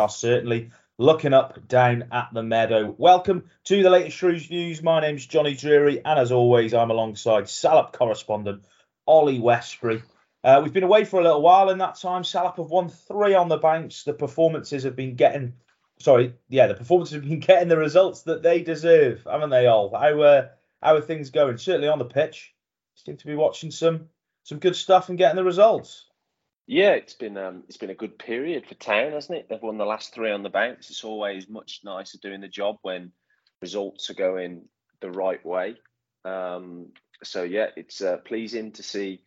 are certainly looking up down at the meadow. Welcome to the latest Shrews News. My name's Johnny Drury, and as always, I'm alongside Salop correspondent Ollie Westbury. Uh, we've been away for a little while. In that time, Salop have won three on the banks. The performances have been getting, sorry, yeah, the performances have been getting the results that they deserve, haven't they all? How uh, how are things going? Certainly on the pitch, seem to be watching some some good stuff and getting the results. Yeah, it's been um, it's been a good period for Town, hasn't it? They've won the last three on the bounce. It's always much nicer doing the job when results are going the right way. Um, so yeah, it's uh, pleasing to see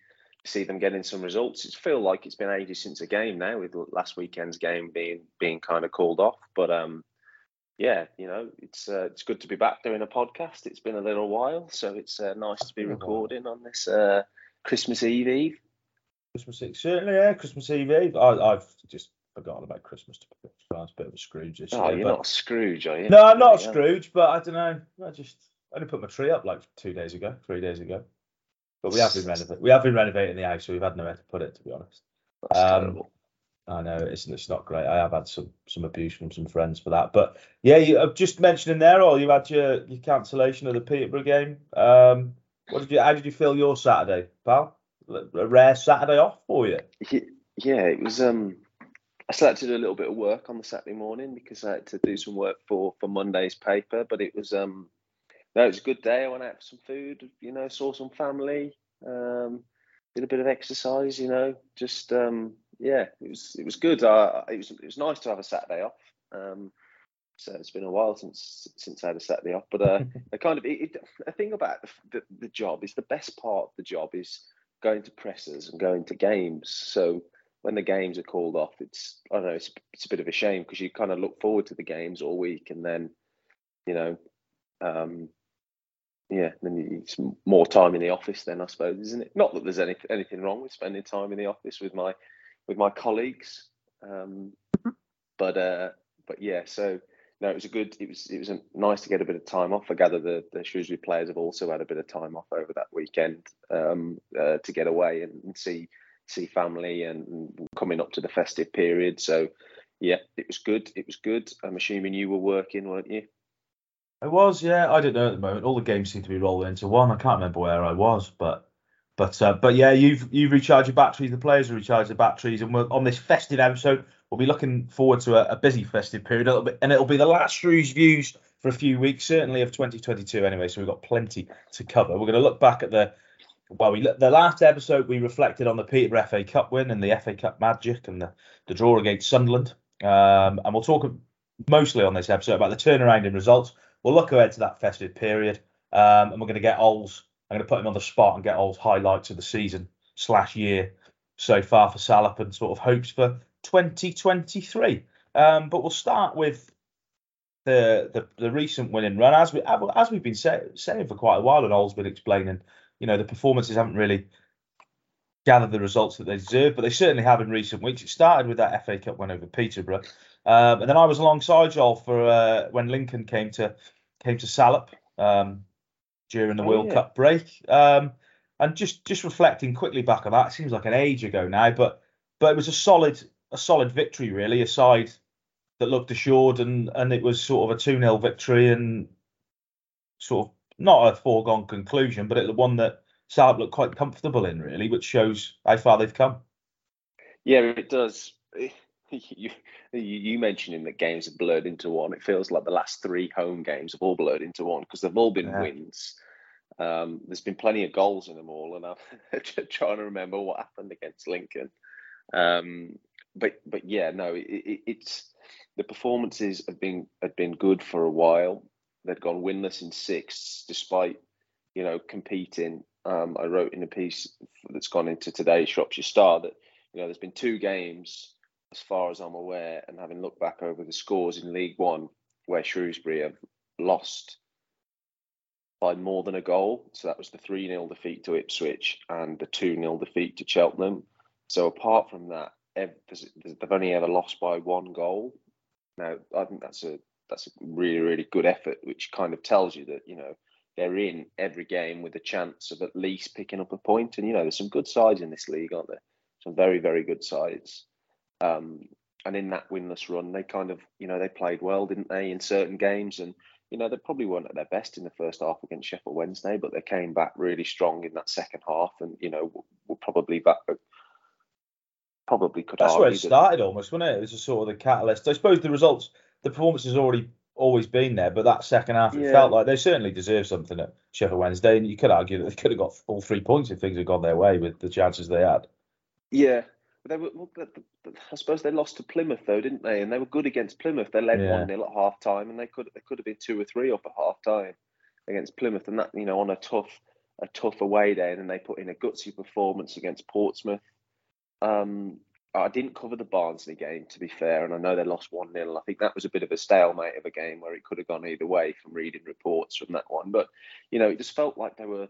see them getting some results. It feel like it's been ages since a game now, with last weekend's game being being kind of called off. But um, yeah, you know, it's uh, it's good to be back doing a podcast. It's been a little while, so it's uh, nice to be recording on this uh, Christmas Eve Eve. Christmas Eve, certainly, yeah. Christmas Eve Eve. I, have just forgotten about Christmas to be honest. A bit of a Scrooge this oh, year. you're but... not a Scrooge, are you? No, I'm not a Scrooge, but I don't know. I just I only put my tree up like two days ago, three days ago. But we have been renovating. We have been renovating the house, so we've had nowhere to put it. To be honest, That's um, terrible. I know it's it's not great. I have had some some abuse from some friends for that. But yeah, you just mentioning there, or you had your your cancellation of the Peterborough game. Um, what did you? How did you feel your Saturday, pal? A rare Saturday off for you. Yeah, it was. Um, I still had to do a little bit of work on the Saturday morning because I had to do some work for for Monday's paper. But it was um, no, it was a good day. I went out for some food. You know, saw some family. Um, did a bit of exercise. You know, just um, yeah, it was it was good. Uh, it was it was nice to have a Saturday off. Um, so it's been a while since since I had a Saturday off. But uh, I kind of it, it, the thing about the, the, the job is the best part of the job is going to presses and going to games. So when the games are called off, it's I don't know, it's, it's a bit of a shame because you kind of look forward to the games all week, and then you know, um, yeah, then it's more time in the office. Then I suppose, isn't it? Not that there's any, anything wrong with spending time in the office with my with my colleagues, um, but uh, but yeah, so no, it was a good. It was it was a, nice to get a bit of time off. I gather the the Shrewsbury players have also had a bit of time off over that weekend um, uh, to get away and, and, see see family and coming up to the festive period. So yeah, it was good. It was good. I'm assuming you were working, weren't you? I was, yeah. I don't know at the moment. All the games seem to be rolling into one. I can't remember where I was, but but uh, but yeah, you've you've recharged your batteries. The players have recharged their batteries, and we're on this festive episode we'll be looking forward to a, a busy festive period, little bit, and it'll be the last Shrews views for a few weeks, certainly of 2022 anyway. So we've got plenty to cover. We're going to look back at the well, we the last episode we reflected on the Peterborough FA Cup win and the FA Cup magic and the, the draw against Sunderland, um, and we'll talk mostly on this episode about the turnaround in results. We'll look ahead to that festive period, um, and we're going to get Oles. I'm going to put him on the spot and get Oles highlights of the season slash year so far for Salop and sort of hopes for 2023. Um, but we'll start with the, the, the recent winning run, as we as we've been say, saying for quite a while, and Oles been explaining. You know, the performances haven't really gathered the results that they deserve, but they certainly have in recent weeks. It started with that FA Cup win over Peterborough, um, and then I was alongside Joel for uh, when Lincoln came to came to Salop um, during the oh, World yeah. Cup break. Um, and just just reflecting quickly back on that, it seems like an age ago now, but but it was a solid a solid victory, really. A side that looked assured, and and it was sort of a two 0 victory, and sort of not a foregone conclusion, but it one that Salop looked quite comfortable in, really, which shows how far they've come. Yeah, it does. You, you mentioning that games have blurred into one. It feels like the last three home games have all blurred into one because they've all been yeah. wins. Um, there's been plenty of goals in them all, and I'm trying to remember what happened against Lincoln. Um, but but yeah, no, it, it, it's the performances have been have been good for a while. They've gone winless in six, despite you know competing. Um, I wrote in a piece that's gone into today's Shropshire Star that you know there's been two games, as far as I'm aware, and having looked back over the scores in League One, where Shrewsbury have lost by more than a goal. So that was the 3 0 defeat to Ipswich and the 2 0 defeat to Cheltenham. So apart from that, they've only ever lost by one goal. Now, I think that's a that's a really really good effort, which kind of tells you that you know they're in every game with a chance of at least picking up a point. And you know, there's some good sides in this league, aren't there? Some very very good sides. Um, and in that winless run, they kind of, you know, they played well, didn't they, in certain games? And, you know, they probably weren't at their best in the first half against Sheffield Wednesday, but they came back really strong in that second half and, you know, were probably back. Probably could have. That's where it started almost, wasn't it? It was a sort of the catalyst. I suppose the results, the performance has already always been there, but that second half, it felt like they certainly deserved something at Sheffield Wednesday, and you could argue that they could have got all three points if things had gone their way with the chances they had. Yeah, they were. Well, I suppose they lost to Plymouth though, didn't they? And they were good against Plymouth. They led one 0 at half time, and they could they could have been two or three up at half time against Plymouth, and that you know on a tough a tough away day, and then they put in a gutsy performance against Portsmouth. Um, I didn't cover the Barnsley game to be fair, and I know they lost one 0 I think that was a bit of a stalemate of a game where it could have gone either way from reading reports from that one. But you know, it just felt like they were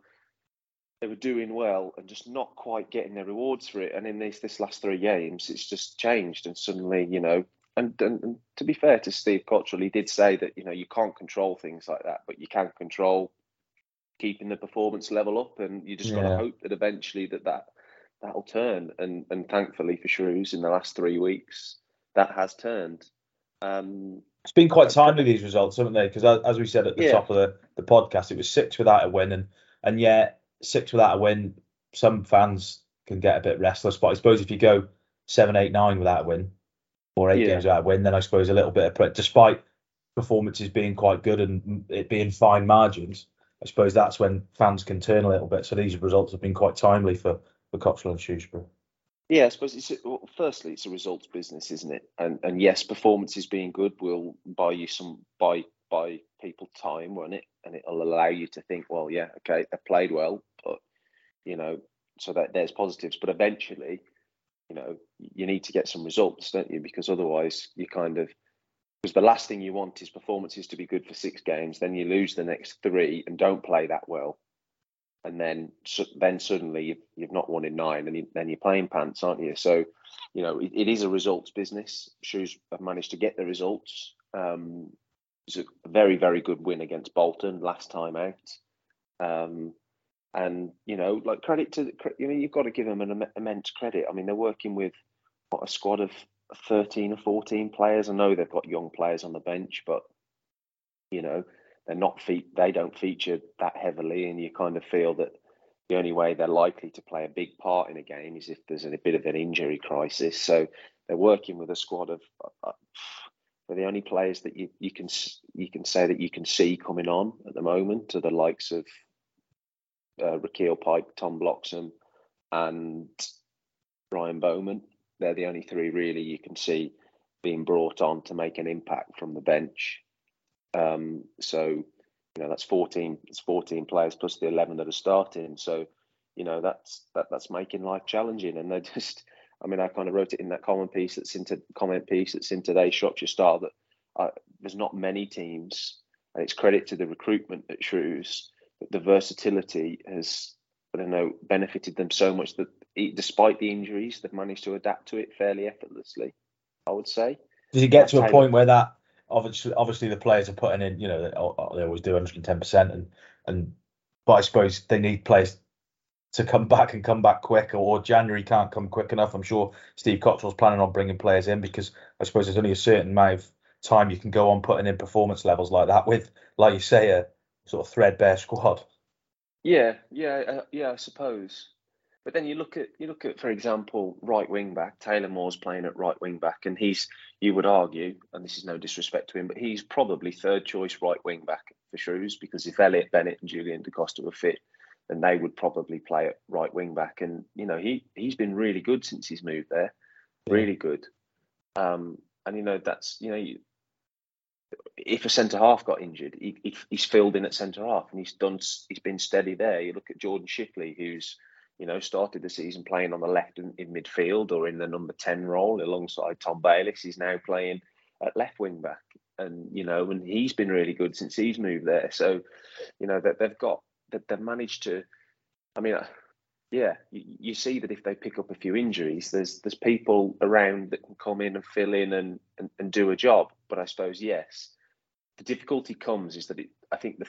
they were doing well and just not quite getting their rewards for it. And in this this last three games, it's just changed, and suddenly, you know, and, and, and to be fair to Steve Cotterill, he did say that you know you can't control things like that, but you can control keeping the performance level up, and you just yeah. got to hope that eventually that that that'll turn. And and thankfully for Shrews, in the last three weeks, that has turned. Um, it's been quite timely these results, haven't they? Because as we said at the yeah. top of the, the podcast, it was six without a win, and and yet six without a win, some fans can get a bit restless. But I suppose if you go seven, eight, nine without a win, or eight yeah. games without a win, then I suppose a little bit of despite performances being quite good and it being fine margins, I suppose that's when fans can turn a little bit. So these results have been quite timely for for Cotterill and Shrewsbury. Yeah, I suppose it's well, firstly it's a results business, isn't it? And and yes, performances being good will buy you some buy buy people time, won't it? And it'll allow you to think, well, yeah, okay, they played well, but you know, so that there's positives. But eventually, you know, you need to get some results, don't you? Because otherwise, you kind of because the last thing you want is performances to be good for six games, then you lose the next three and don't play that well, and then then suddenly you've, you've not won in nine, and then you're playing pants, aren't you? So, you know, it, it is a results business. Shrews have managed to get the results. Um, it was a very very good win against Bolton last time out. Um, and you know, like credit to you know, you've got to give them an immense credit. I mean, they're working with what a squad of 13 or 14 players. I know they've got young players on the bench, but you know, they're not fe- they don't feature that heavily, and you kind of feel that the only way they're likely to play a big part in a game is if there's a bit of an injury crisis. So they're working with a squad of uh, they're the only players that you, you can you can say that you can see coming on at the moment are the likes of uh, Pyke, Tom Bloxham, and Ryan Bowman. They're the only three really you can see being brought on to make an impact from the bench. Um, so you know that's 14 it's 14 players plus the 11 that are starting so you know that's that that's making life challenging and they're just i mean i kind of wrote it in that comment piece that's into comment piece that's in today's shropshire star that uh, there's not many teams and it's credit to the recruitment at shrews that the versatility has, I don't know, benefited them so much that despite the injuries, they've managed to adapt to it fairly effortlessly. I would say. Does it get to a point where that obviously, obviously the players are putting in, you know, they always do 110 percent, and and but I suppose they need players to come back and come back quick, or January can't come quick enough. I'm sure Steve Cotterill's planning on bringing players in because I suppose there's only a certain amount of time you can go on putting in performance levels like that with, like you say, a sort of threadbare squad. Yeah, yeah, uh, yeah, I suppose. But then you look at you look at, for example, right wing back Taylor Moore's playing at right wing back, and he's you would argue, and this is no disrespect to him, but he's probably third choice right wing back for Shrews because if Elliot Bennett and Julian Da Costa were fit, then they would probably play at right wing back. And you know he he's been really good since he's moved there, really good. Um, and you know that's you know you, if a centre half got injured, he, he, he's filled in at centre half, and he's done. He's been steady there. You look at Jordan Shipley, who's you know started the season playing on the left in, in midfield or in the number ten role alongside Tom Bayliss. He's now playing at left wing back, and you know, and he's been really good since he's moved there. So, you know that they've got that they've managed to. I mean, uh, yeah, you, you, see that if they pick up a few injuries, there's there's people around that can come in and fill in and, and, and do a job. But I suppose yes, the difficulty comes is that it, I think the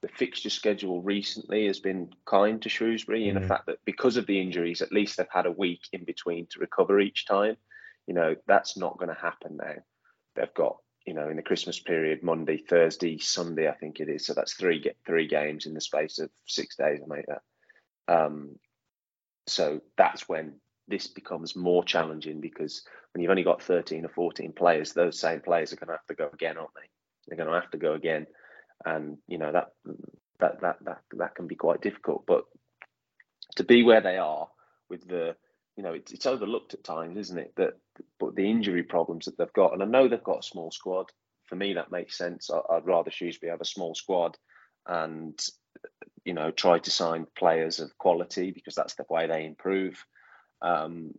the fixture schedule recently has been kind to Shrewsbury mm. in the mm. fact that because of the injuries, at least they've had a week in between to recover each time. You know, that's not going to happen now. They've got, you know, in the Christmas period, Monday, Thursday, Sunday, I think it is. So that's three three games in the space of six days. I make that. Um, so that's when this becomes more challenging because when you've only got 13 or 14 players, those same players are going to have to go again, aren't they? They're going to have to go again, and you know that that that that that can be quite difficult. But to be where they are with the you know it's, it's overlooked at times, isn't it? That but the injury problems that they've got, and I know they've got a small squad. For me, that makes sense. I, I'd rather Shrewsbury have a small squad and you know try to sign players of quality because that's the way they improve. Um,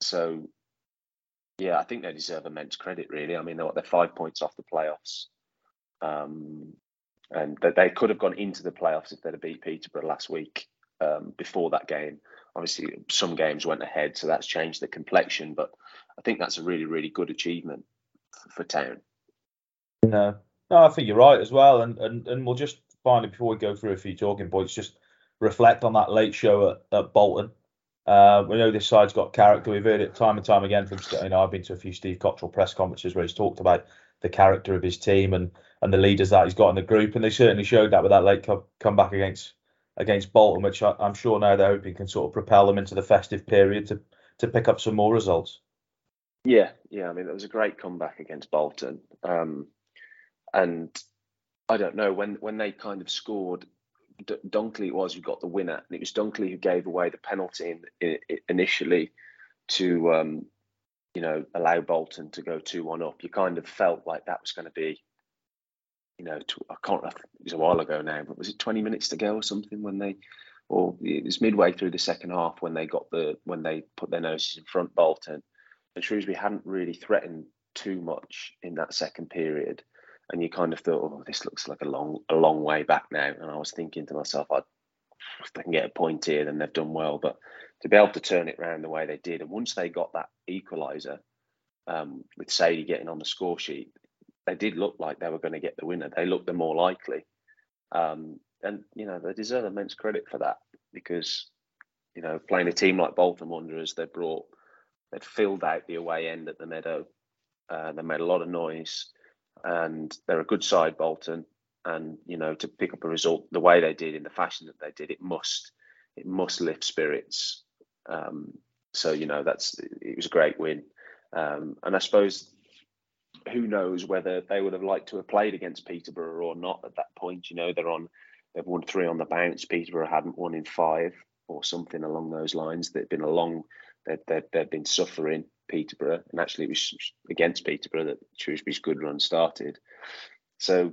so yeah, I think they deserve immense credit. Really, I mean they're, they're five points off the playoffs. Um, and that they could have gone into the playoffs if they'd have beat Peterborough last week um, before that game. Obviously, some games went ahead, so that's changed the complexion. But I think that's a really, really good achievement for, for Town. No, no, I think you're right as well. And and and we'll just finally before we go through a few talking points, just reflect on that late show at, at Bolton. Uh, we know this side's got character. We've heard it time and time again from. You know, I've been to a few Steve Cotterill press conferences where he's talked about the character of his team and and the leaders that he's got in the group, and they certainly showed that with that late come, comeback against against Bolton, which I, am sure now they're hoping can sort of propel them into the festive period to to pick up some more results. Yeah, yeah. I mean, it was a great comeback against Bolton, um, and I don't know when when they kind of scored. D- Dunkley was who got the winner, and it was Dunkley who gave away the penalty in, in, initially to um, you know, allow Bolton to go 2 1 up, you kind of felt like that was going to be, you know, I can't, it was a while ago now, but was it 20 minutes to go or something when they, or it was midway through the second half when they got the, when they put their noses in front Bolton. And Shrewsbury hadn't really threatened too much in that second period. And you kind of thought, oh, this looks like a long, a long way back now. And I was thinking to myself, I, if they can get a point here, then they've done well. But to be able to turn it around the way they did. And once they got that equaliser um, with Saydee getting on the score sheet, they did look like they were going to get the winner. They looked the more likely. Um, and, you know, they deserve immense credit for that because, you know, playing a team like Bolton Wanderers, they brought, they'd filled out the away end at the Meadow. Uh, they made a lot of noise and they're a good side, Bolton. And, you know, to pick up a result the way they did in the fashion that they did, it must, it must lift spirits um, so you know that's it was a great win, um, and I suppose who knows whether they would have liked to have played against Peterborough or not at that point. You know they're on they've won three on the bounce. Peterborough hadn't won in five or something along those lines. They've been a long they've, they've, been suffering Peterborough, and actually it was against Peterborough that Shrewsbury's good run started. So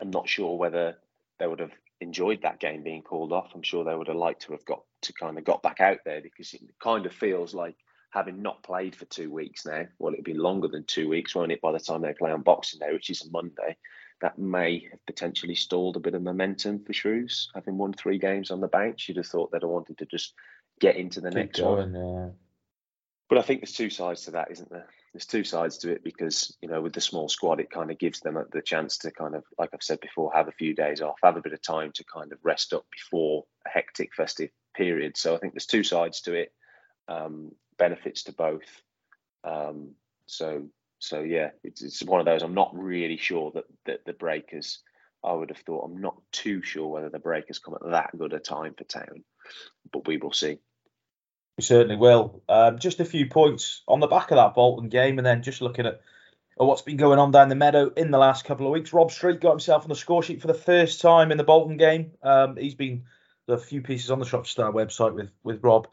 I'm not sure whether they would have enjoyed that game being called off. I'm sure they would have liked to have got to kind of got back out there because it kind of feels like having not played for two weeks now. Well, it'd be longer than two weeks, won't it? By the time they play on Boxing Day, which is a Monday, that may have potentially stalled a bit of momentum for Shrews. Having won three games on the bounce, you'd have thought they'd have wanted to just get into the Keep next going, one. Yeah. But I think there's two sides to that, isn't there? There's two sides to it because you know with the small squad it kind of gives them the chance to kind of like I've said before have a few days off have a bit of time to kind of rest up before a hectic festive period. So I think there's two sides to it um, benefits to both. Um, so so yeah it's, it's one of those I'm not really sure that, that the breakers I would have thought I'm not too sure whether the breakers come at that good a time for town but we will see we certainly will. Um, just a few points on the back of that Bolton game, and then just looking at, at what's been going on down the meadow in the last couple of weeks. Rob Street got himself on the score sheet for the first time in the Bolton game. Um, he's been a few pieces on the Shropshire Star website with with Rob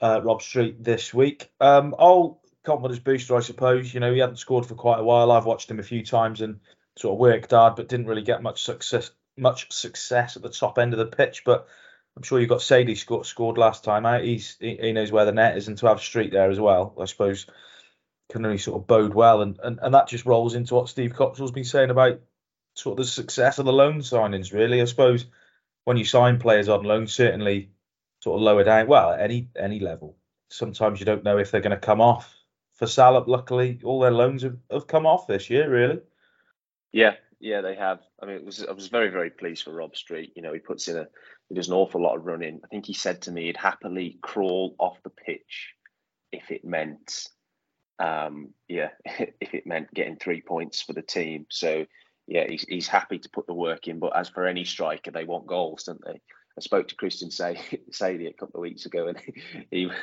uh, Rob Street this week. Um, I'll confidence booster, I suppose. You know, he hadn't scored for quite a while. I've watched him a few times and sort of worked hard, but didn't really get much success much success at the top end of the pitch. But I'm sure you got Saydee scored, scored last time out. He's he, he, knows where the net is, and to have Street there as well, I suppose, can only sort of bode well. And and, and that just rolls into what Steve Cotterill's been saying about sort of the success of the loan signings. Really, I suppose when you sign players on loan, certainly sort of lower down, well, at any any level, sometimes you don't know if they're going to come off. For Salop, luckily, all their loans have, have come off this year, really. Yeah, yeah, they have. I mean, it was I was very very pleased for Rob Street. You know, he puts in a he does an awful lot of running. I think he said to me he'd happily crawl off the pitch if it meant um, yeah, if it meant getting three points for the team. So yeah, he's, he's happy to put the work in. But as for any striker, they want goals, don't they? I spoke to Christian Saydee a couple of weeks ago, and he, was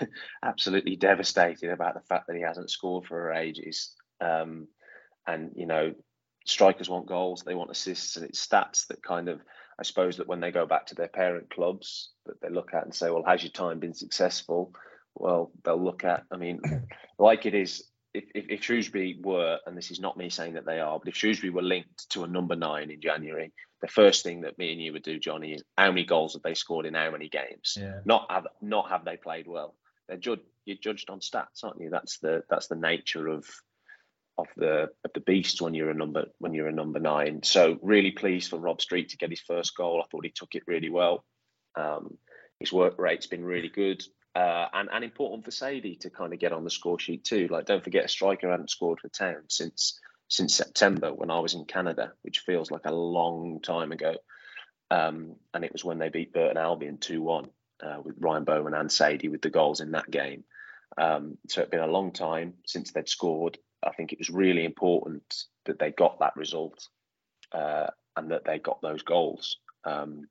absolutely devastated about the fact that he hasn't scored for ages. Um, and you know, strikers want goals, they want assists, and it's stats that kind of, I suppose, that when they go back to their parent clubs, that they look at and say, well, has your time been successful? Well, they'll look at. I mean, like it is if, if, if, Shrewsbury were, and this is not me saying that they are, but if Shrewsbury were linked to a number nine in January, the first thing that me and you would do, Johnny, is how many goals have they scored in how many games? Yeah. Not have not have they played well. They're judged you're judged on stats, aren't you? That's the that's the nature of of the of the beast when you're a number when you're a number nine. So really pleased for Rob Street to get his first goal. I thought he took it really well. Um, his work rate's been really good. Uh, and, and important for Saydee to kind of get on the score sheet too. Like, don't forget, a striker hadn't scored for Town since since September when I was in Canada, which feels like a long time ago. Um, and it was when they beat Burton Albion 2 1 uh, with Ryan Bowman and Saydee with the goals in that game. Um, so it'd been a long time since they'd scored. I think it was really important that they got that result uh, and that they got those goals um,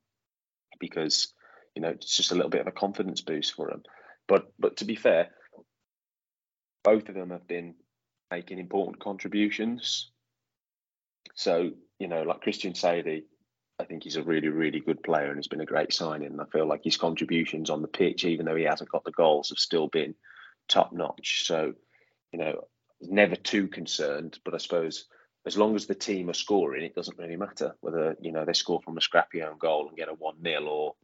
because you know, it's just a little bit of a confidence boost for them. But but to be fair, both of them have been making important contributions. So you know, like Christian Saydee, I think he's a really really good player and has been a great signing. And I feel like his contributions on the pitch, even though he hasn't got the goals, have still been top notch. So you know, never too concerned. But I suppose as long as the team are scoring, it doesn't really matter whether you know they score from a scrappy own goal and get a one 0 or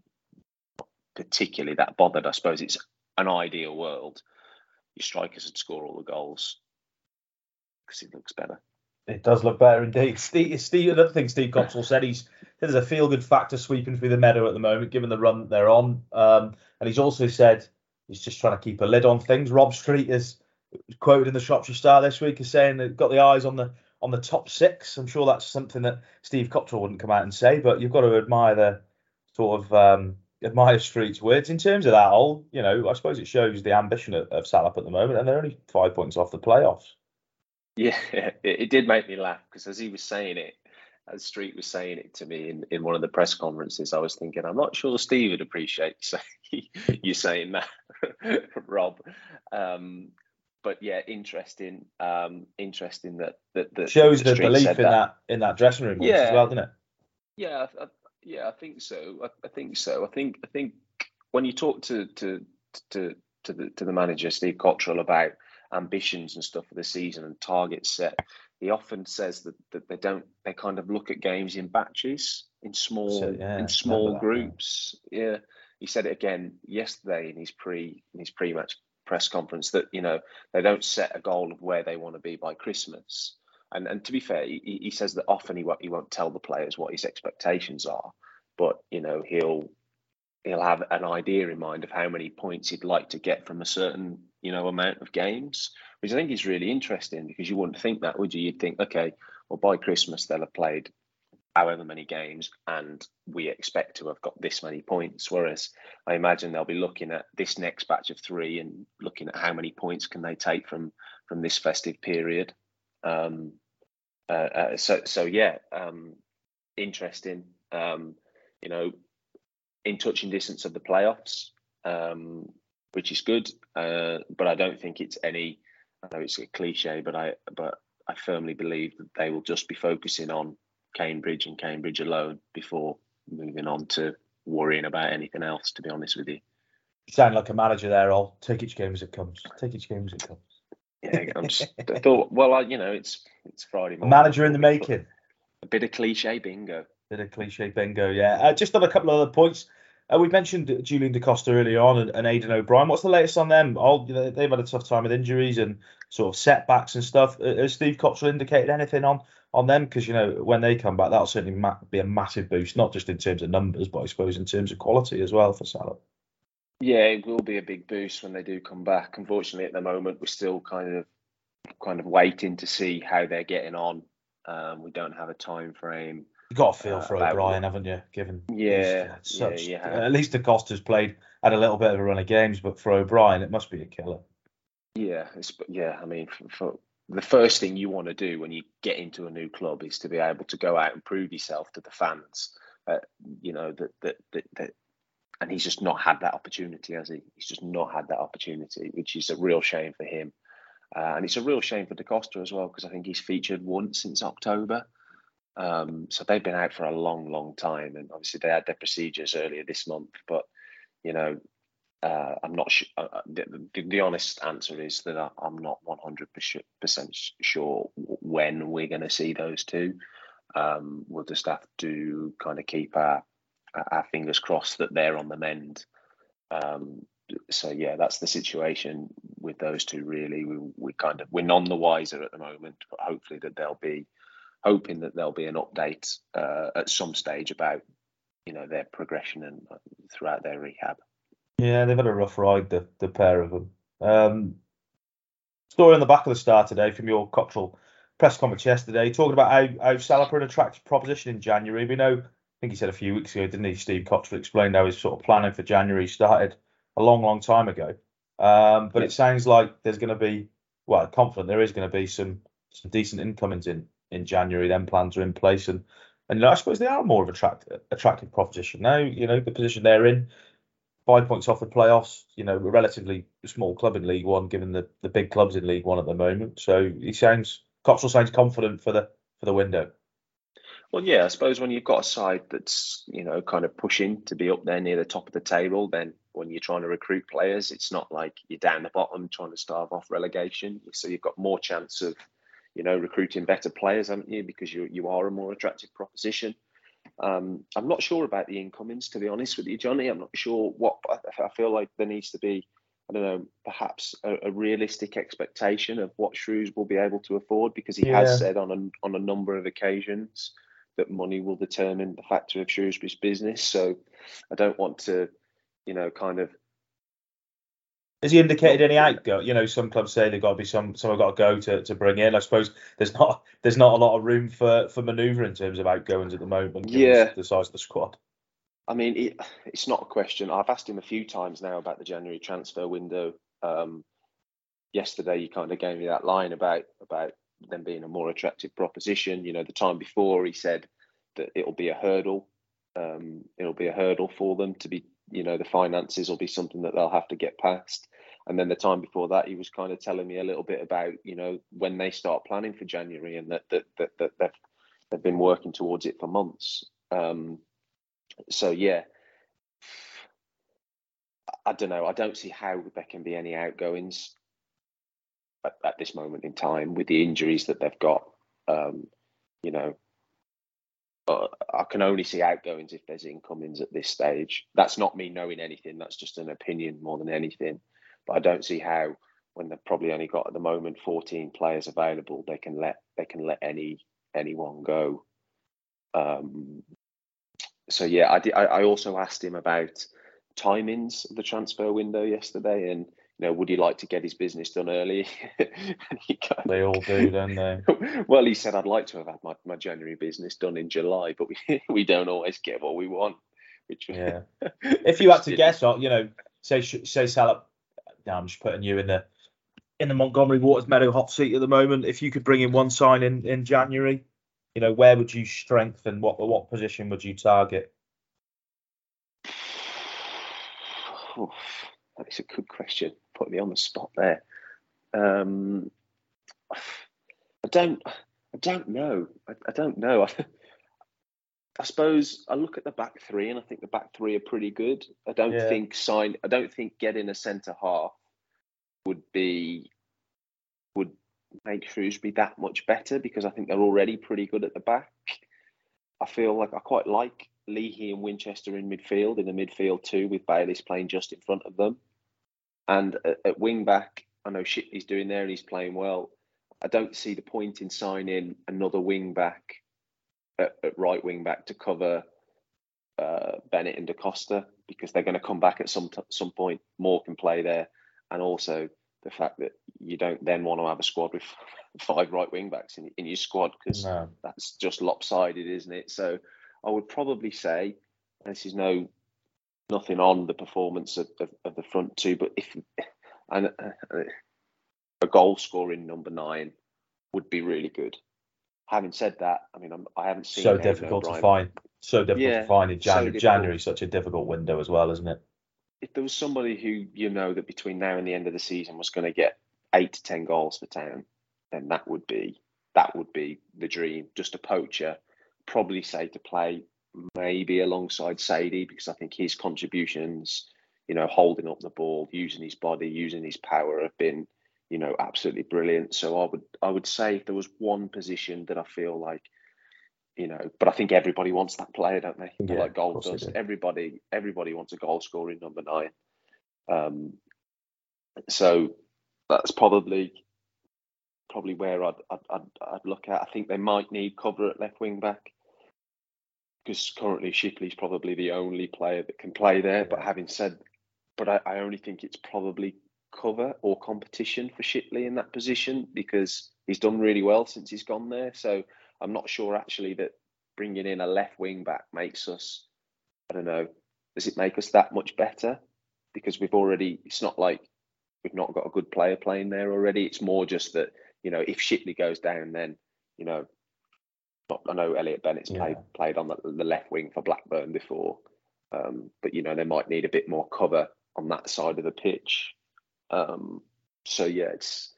particularly that bothered. I suppose it's an ideal world. Your strikers would score all the goals because it looks better. It does look better indeed. Steve, Steve another thing Steve Cotterill said he's there's a feel good factor sweeping through the meadow at the moment, given the run they're on. Um, and he's also said he's just trying to keep a lid on things. Rob Street is quoted in the Shropshire Star this week as saying they've got the eyes on the on the top six. I'm sure that's something that Steve Cotterill wouldn't come out and say, but you've got to admire the sort of um, admire Street's words in terms of that whole, you know, I suppose it shows the ambition of, of Salop at the moment, and they're only five points off the playoffs. Yeah, it, it did make me laugh because as he was saying it, as Street was saying it to me in, in one of the press conferences, I was thinking, I'm not sure Steve would appreciate you saying that, Rob. Um, but yeah, interesting. Um, interesting that that, that shows the belief in that. that. in that dressing room yeah, as well, doesn't it? Yeah, I, yeah, I think so. I, I, think so. I think I think when you talk to to to to the to the manager Steve Cotterill about ambitions and stuff for the season and targets set, he often says that, that they don't they kind of look at games in batches, in small so, yeah, in small that, groups. Yeah. yeah. He said it again yesterday in his pre in his pre match press conference that, you know, they don't set a goal of where they want to be by Christmas. And and to be fair, he, he says that often he won't he won't tell the players what his expectations are, but you know he'll he'll have an idea in mind of how many points he'd like to get from a certain you know amount of games, which I think is really interesting because you wouldn't think that, would you? You'd think, okay, well by Christmas they'll have played however many games and we expect to have got this many points whereas i imagine they'll be looking at this next batch of three and looking at how many points can they take from from this festive period um, uh, uh, so so yeah, um, interesting. Um, you know, in touching distance of the playoffs, um, which is good. Uh, but I don't think it's any. I know it's a cliche, but I but I firmly believe that they will just be focusing on Cambridge and Cambridge alone before moving on to worrying about anything else. To be honest with you, you sound like a manager there. I'll take each game as it comes. Take each game as it comes yeah, I'm just I thought, well, I, you know, it's it's Friday morning. Manager in the making. A bit of cliche bingo. A bit of cliche bingo, yeah. Uh, just on a couple of other points. Uh, we mentioned Julian Da Costa earlier on and, and Aidan O'Brien. What's the latest on them? All they've had a tough time with injuries and sort of setbacks and stuff. Uh, has Steve Cotterill indicated anything on on them? Because you know when they come back, that'll certainly ma- be a massive boost, not just in terms of numbers, but I suppose in terms of quality as well for Salop. Yeah, it will be a big boost when they do come back. Unfortunately, at the moment, we're still kind of kind of waiting to see how they're getting on. Um, we don't have a time frame. You've got a feel uh, for O'Brien, haven't you? Given yeah, such, yeah, yeah. At least Da Costa's played had a little bit of a run of games, but for O'Brien, it must be a killer. Yeah, it's, yeah. I mean, for, for the first thing you want to do when you get into a new club is to be able to go out and prove yourself to the fans. Uh, you know that, that that that and he's just not had that opportunity, has he? He's just not had that opportunity, which is a real shame for him. Uh, and it's a real shame for Da Costa as well because I think he's featured once since October. Um, so they've been out for a long, long time, and obviously they had their procedures earlier this month. But you know, uh, I'm not sure. Uh, uh, the, the, the, honest answer is that I, am not 100% sure when we're going to see those two. Um, we'll just have to kind of keep our, our fingers crossed that they're on the mend. Um, so yeah, that's the situation with those two. Really, we we kind of we're none the wiser at the moment, but hopefully that there'll be hoping that there'll be an update uh, at some stage about you know their progression and uh, throughout their rehab. Yeah, they've had a rough ride, the the pair of them. Um, story on the back of the star today from your Cotterill press conference yesterday, talking about how, how Salop an attractive proposition in January. We know, I think he said a few weeks ago, didn't he? Steve Cotterill explained how his sort of planning for January started a long, long time ago. Um, but it sounds like there's going to be, well, confident there is going to be some some decent incomings in in January. Then plans are in place, and and you know, I suppose they are more of a attractive attractive proposition now. You know, the position they're in five points off the playoffs. You know, we're relatively small club in League One, given the, the big clubs in League One at the moment. So he sounds Cotterill sounds confident for the for the window. Well, yeah, I suppose when you've got a side that's you know kind of pushing to be up there near the top of the table, then when you're trying to recruit players, it's not like you're down the bottom trying to starve off relegation. So you've got more chance of you know recruiting better players, haven't you? Because you you are a more attractive proposition. Um, I'm not sure about the incomings, to be honest with you, Johnny. I'm not sure what I feel like there needs to be. I don't know, perhaps a, a realistic expectation of what Shrews will be able to afford, because he yeah. has said on a, on a number of occasions that money will determine the factor of Shrewsbury's business. So I don't want to, you know, kind of has he indicated any outgo? You know, some clubs say they've got to be some some have got to go to, to bring in. I suppose there's not there's not a lot of room for for manoeuvre in terms of outgoings at the moment. Yeah, the size of the squad. I mean, it, it's not a question. I've asked him a few times now about the January transfer window. Um, yesterday, you kind of gave me that line about about them being a more attractive proposition. You know, the time before he said that it'll be a hurdle. Um, it'll be a hurdle for them to be you know the finances will be something that they'll have to get past. And then the time before that he was kind of telling me a little bit about you know when they start planning for january and that that, that, that they've, they've been working towards it for months. Um, so yeah. I don't know. I don't see how there can be any outgoings at, at this moment in time with the injuries that they've got. Um, you know I can only see outgoings if there's incomings at this stage. That's not me knowing anything. That's just an opinion more than anything. But I don't see how, when they've probably only got at the moment 14 players available, they can let they can let any anyone go. Um, so yeah, I, did, I, I also asked him about timings of the transfer window yesterday, and you know, would he like to get his business done early? they all do, don't they? well, he said, I'd like to have had my, my January business done in July, but we, we don't always get what we want. Which yeah. if you had to guess, or, you know, say say Salop, now I'm just putting you in the in the Montgomery Waters Meadow hot seat at the moment. If you could bring in one sign in in January, you know, where would you strengthen? What what position would you target? That's a good question. Put me on the spot there. Um, I don't. I don't know. I, I don't know. I, I, suppose I look at the back three, and I think the back three are pretty good. I don't yeah. think sign. I don't think getting a centre half would be would make Shrewsbury that much better because I think they're already pretty good at the back. I feel like I quite like Leahy and Winchester in midfield in the midfield too, with Bayliss playing just in front of them. And at, at wing back, I know shit he's doing there and he's playing well. I don't see the point in signing another wing back at, at right wing back to cover uh, Bennett and Da Costa because they're going to come back at some t- some point. Moore can play there, and also the fact that you don't then want to have a squad with five right wing backs in, in your squad because no. that's just lopsided, isn't it? So I would probably say this is no nothing on the performance of, of, of the front two, but if and uh, a goal scoring number nine would be really good. Having said that, I mean, I'm, I have not seen so difficult to find. So difficult Yeah, to find in so January. difficult. January such a difficult window as well, isn't it? If there was somebody who you know that between now and the end of the season was going to get eight to ten goals for Town, then that would be that would be the dream. Just a poacher, probably say to play maybe alongside Saydee because I think his contributions, you know, holding up the ball, using his body, using his power have been, you know, absolutely brilliant. So I would I would say if there was one position that I feel like, you know, but I think everybody wants that player, don't they? Yeah, like goal does. do. Everybody everybody wants a goal scoring number nine. Um, so that's probably probably where I'd, I'd I'd I'd look at. I think they might need cover at left wing back because currently Shipley's probably the only player that can play there. But having said, but I, I only think it's probably cover or competition for Shipley in that position because he's done really well since he's gone there. So I'm not sure actually that bringing in a left wing back makes us. I don't know. Does it make us that much better? Because we've already. It's not like we've not got a good player playing there already. It's more just that you know if Shipley goes down, then you know. I know Elliot Bennett's played Yeah. played on the, the left wing for Blackburn before, um, but you know they might need a bit more cover on that side of the pitch. Um, so yeah, it's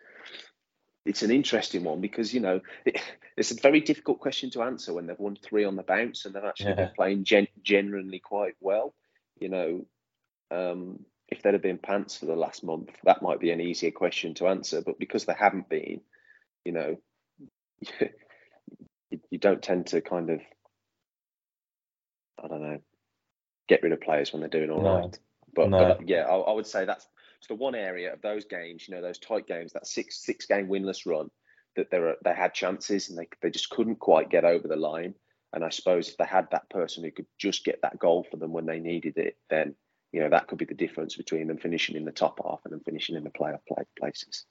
it's an interesting one because you know it, it's a very difficult question to answer when they've won three on the bounce and they've actually Yeah. been playing gen- generally quite well. You know, um, if they'd have been pants for the last month, that might be an easier question to answer. But because they haven't been, you know, you, don't tend to kind of, I don't know, get rid of players when they're doing all right. No. But, No. but yeah, I, I would say that's the one area of those games, you know, those tight games, that six six game winless run, that there are they had chances and they they just couldn't quite get over the line. And I suppose if they had that person who could just get that goal for them when they needed it, then you know that could be the difference between them finishing in the top half and them finishing in the playoff play places.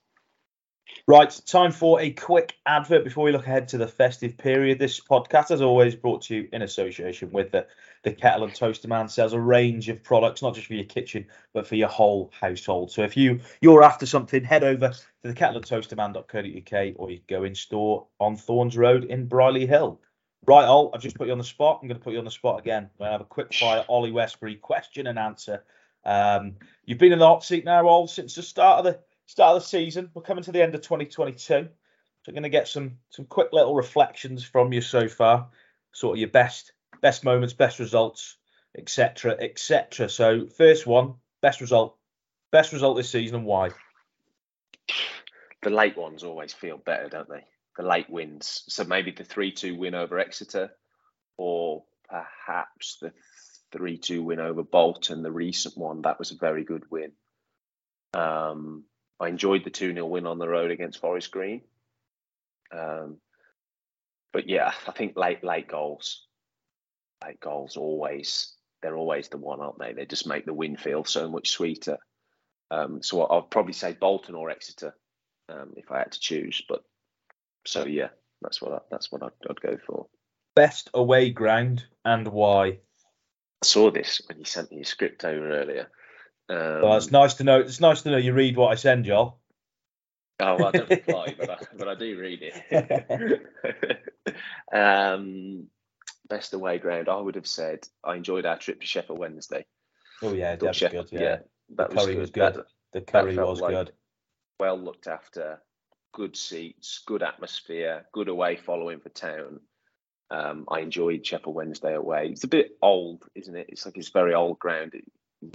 Right, time for a quick advert before we look ahead to the festive period. This podcast, as always, brought to you in association with the, the Kettle and Toaster Man. Sells a range of products, not just for your kitchen, but for your whole household. So if you you're after something, head over to the kettle and kettleandtoasterman.co.uk or you go in store on Thorns Road in Brierley Hill. Right, Ol, I've just put you on the spot. I'm going to put you on the spot again. We're going to have a quick fire Ollie Westbury question and answer. Um, you've been in the hot seat now, Ol, since the start of the start of the season. We're coming to the end of 2022. So we're going to get some some quick little reflections from you so far, sort of your best best moments, best results, etc. etc. So first one, best result, best result this season and why? The late ones always feel better, don't they? The late wins. So maybe the three-two win over Exeter, or perhaps the three-two win over Bolton, the recent one. That was a very good win. Um, I enjoyed the 2 0 win on the road against Forest Green. Um, but yeah, I think late late goals, late goals always they're always the one, aren't they? They just make the win feel so much sweeter. Um, so I'll probably say Bolton or Exeter um, if I had to choose. But so yeah, that's what I, that's what I'd, I'd go for. Best away ground and why? I saw this when you sent me your script over earlier. Um, Well, it's nice to know. It's nice to know you read what I send, Joel. Oh, well, I don't reply, but I, but I do read it. um, best away ground, I would have said I enjoyed our trip to Sheffield Wednesday. Oh yeah, that was Sheffield- good. Yeah, that The was curry good. was good. That- the curry was like- good. well looked after, good seats, good atmosphere, good away following for town. Um, I enjoyed Sheffield Wednesday away. It's a bit old, isn't it? It's like it's very old ground. It-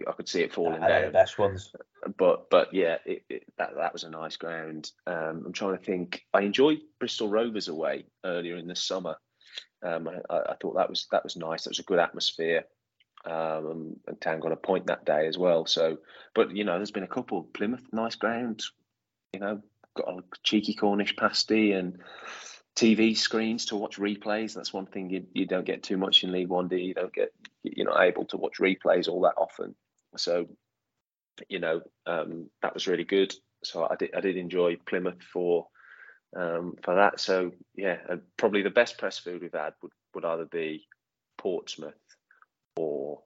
I could see it falling they're the down. best ones. but but yeah, it, it, that that was a nice ground. Um, I'm trying to think. I enjoyed Bristol Rovers away earlier in the summer. Um, I, I thought that was that was nice. That was a good atmosphere. Um, and Town got a point that day as well. So, but you know, there's been a couple. Plymouth, nice ground. You know, got a cheeky Cornish pasty and TV screens to watch replays. That's one thing you, you don't get too much in League One. Do you? don't get you're not able to watch replays all that often. So you know, um, that was really good. So I did I did enjoy Plymouth for um, for that. So yeah, and probably the best press food we've had would, would either be Portsmouth or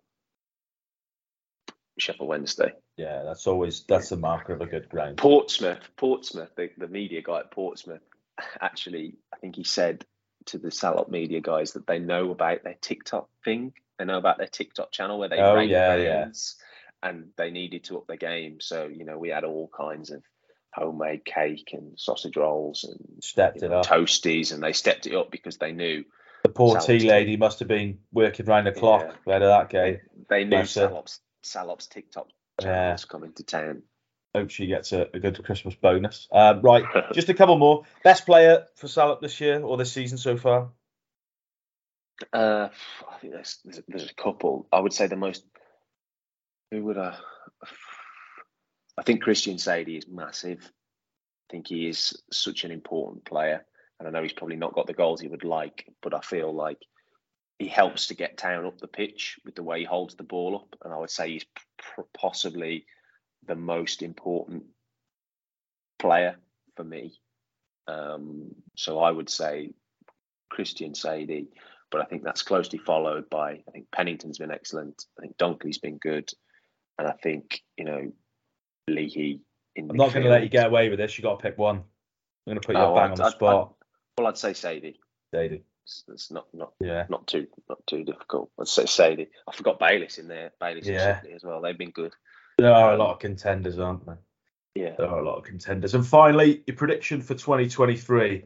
Sheffield Wednesday. Yeah, that's always that's the marker of a good ground. Portsmouth, Portsmouth, the, the media guy at Portsmouth, actually, I think he said to the Salop media guys that they know about their TikTok thing. They know about their TikTok channel where they Oh, rate yeah, games, and they needed to up their game. So you know, we had all kinds of homemade cake and sausage rolls and Stepped you it know, up. toasties, and they stepped it up because they knew The poor tea Salop's lady must have been working round the clock Yeah. out of that game. they knew Salop's Salop's TikTok Yeah. channel was coming to town. Hope she gets a, a good Christmas bonus. Um, right, just a couple more. Best player for Salop this year or this season so far? Uh, I think there's, there's a couple. I would say the most. Who would I? I think Christian Saydee is massive. I think he is such an important player, and I know he's probably not got the goals he would like, but I feel like he helps to get Town up the pitch with the way he holds the ball up, and I would say he's p- possibly the most important player for me. Um, so I would say Christian Saydee but I think that's closely followed by I think Pennington's been excellent. I think Dunkley's been good, and I think you know Leahy in. I'm not going to let you get away with this. you got to pick one. I'm going to put you Oh, bang I'd- on the I'd- spot. Well, I'd say Saydee. Saydee. It's, it's not not Yeah. not too not too difficult. I'd say Saydee. I forgot Bayliss in there. Bayliss Yeah. As well. They've been good. There are a lot of contenders, aren't there? Yeah. There are a lot of contenders. And finally, your prediction for 2023,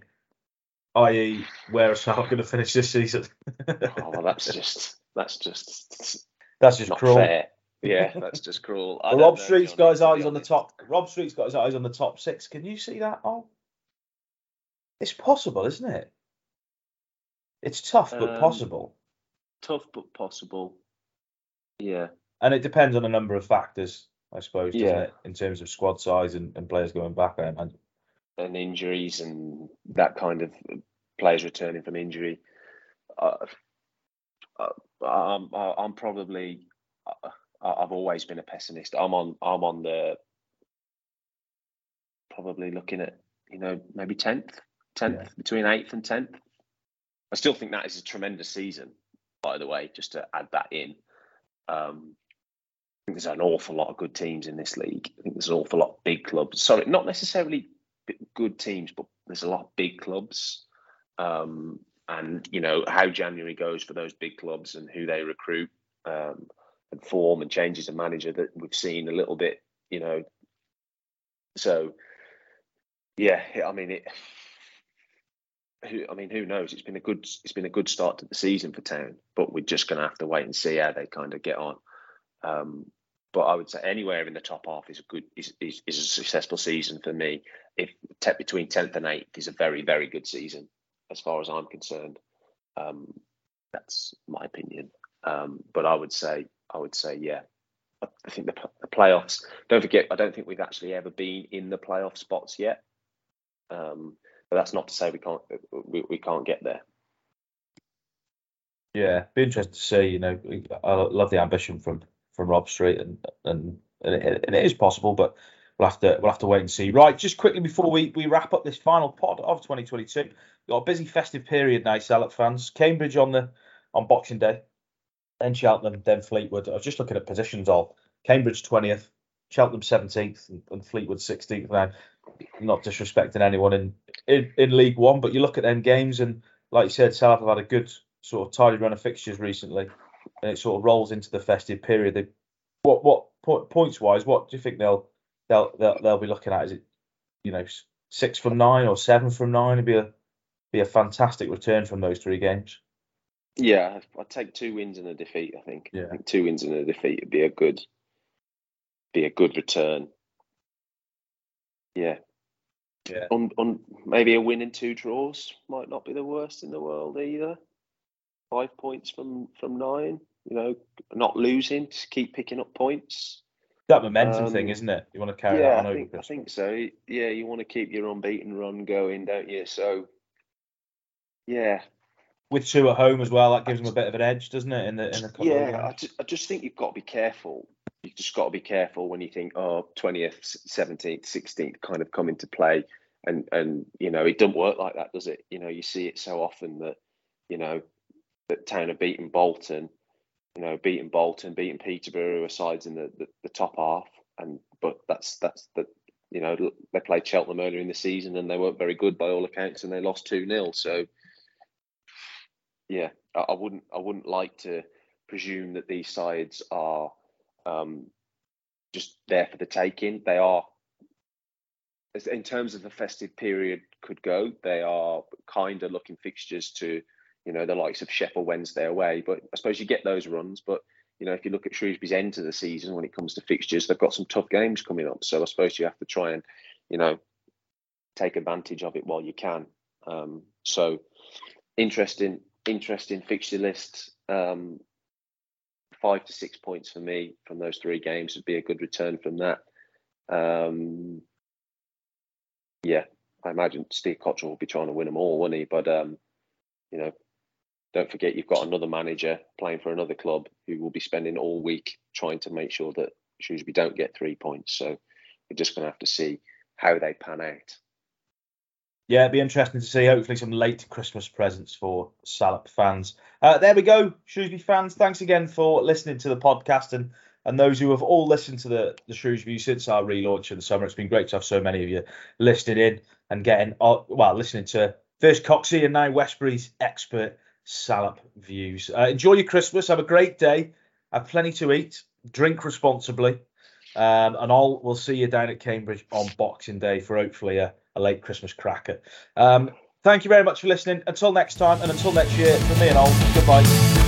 i.e., where are Salop going to finish this season? Oh, well, that's just that's just That's just not cruel. fair. Yeah, that's just cruel. Well, Rob Street's got his eyes on the top. Rob Street's got his eyes on the top six. Can you see that? Oh, it's possible, isn't it? It's tough, but Um, possible. Tough but possible. Yeah. And it depends on a number of factors, I suppose, doesn't Yeah. it? In terms of squad size and, and players going back. I imagine. and injuries and that kind of players returning from injury. Uh, uh, I'm, I'm probably uh, I've always been a pessimist. I'm on I'm on the probably looking at you know maybe tenth, tenth Yeah. between eighth and tenth. I still think that is a tremendous season, by the way. Just to add that in, um, I think there's an awful lot of good teams in this league. I think there's an awful lot of big clubs. Sorry, not necessarily good teams, but there's a lot of big clubs. Um, and you know how January goes for those big clubs and who they recruit um, and form and changes of manager that we've seen a little bit. You know, so yeah, I mean it. Who, I mean, who knows? It's been a good, it's been a good start to the season for Town, but we're just going to have to wait and see how they kind of get on. Um, but I would say anywhere in the top half is a good is, is, is a successful season for me. If between tenth and eighth is a very very good season as far as I'm concerned. Um, that's my opinion. Um, but I would say I would say yeah. I I think the, the playoffs. Don't forget, I don't think we've actually ever been in the playoff spots yet. Um, but that's not to say we can't we, we can't get there. Yeah, be interested to see. You know, I love the ambition from from Rob Street, and and and it, and it is possible, but we'll have to we'll have to wait and see. Right, just quickly before we we wrap up this final pod of 2022, got a busy festive period now, Salop fans. Cambridge on the on Boxing Day, then Cheltenham, then Fleetwood. I was just looking at positions all. Cambridge 20th, Cheltenham 17th, and, and Fleetwood 16th. Now, not disrespecting anyone in, in in League One, but you look at them games, and like you said, Salop have had a good sort of tidy run of fixtures recently, and it sort of rolls into the festive period. They, what what po- points wise, what do you think they'll they'll they'll, they'll be looking at? Is it you know six from nine or seven from nine? It'd be a be a fantastic return from those three games. Yeah, I'd take two wins and a defeat. I think. Yeah. I think two wins and a defeat would be a good, be a good return. Yeah. Yeah. On on maybe a win and two draws might not be the worst in the world either. Five points from from nine. You know, not losing, just keep picking up points. That momentum thing, Um, isn't it? You want to carry yeah, that on I over think I think so. Yeah, you want to keep your unbeaten run going, don't you? So, yeah, With two at home as well, that gives them a bit of an edge, doesn't it? In the in the couple of Yeah, I just, I just think you've got to be careful. You've just got to be careful when you think, oh, 20th, 17th, 16th kind of come into play. And, and, you know, it doesn't work like that, does it? You know, you see it so often that, you know, that Town have beaten Bolton you know, beating Bolton, beating Peterborough, who are sides in the, the, the top half, and but that's that's the you know they played Cheltenham earlier in the season and they weren't very good by all accounts and they lost two 0 So yeah, I, I, wouldn't I wouldn't like to presume that these sides are um, just there for the taking. They are in terms of the festive period could go, they are kind of looking fixtures to you know, the likes of Sheffield Wednesday away. But I suppose you get those runs. But, you know, if you look at Shrewsbury's end of the season when it comes to fixtures, they've got some tough games coming up. So I suppose you have to try and, you know, take advantage of it while you can. Um, so interesting, interesting fixture list. Um, five to six points for me from those three games would be a good return from that. Um, yeah, I imagine Steve Cotterill will be trying to win them all, won't he? But um, you know, don't forget you've got another manager playing for another club who will be spending all week trying to make sure that Shrewsbury don't get three points. So we're just going to have to see how they pan out. Yeah, it'd be interesting to see. Hopefully, some late Christmas presents for Salop fans. Uh, there we go, Shrewsbury fans. Thanks again for listening to the podcast and and those who have all listened to the, the Shrewsbury since our relaunch in the summer. It's been great to have so many of you listening in and getting, uh, well, listening to first Coxie and now Westbury's expert Salop views. Uh, enjoy your Christmas. Have a great day. Have plenty to eat. Drink responsibly. Um, and all we'll see you down at Cambridge on Boxing Day for hopefully a, a late Christmas cracker. Um, thank you very much for listening. Until next time, and until next year, for me and all, goodbye.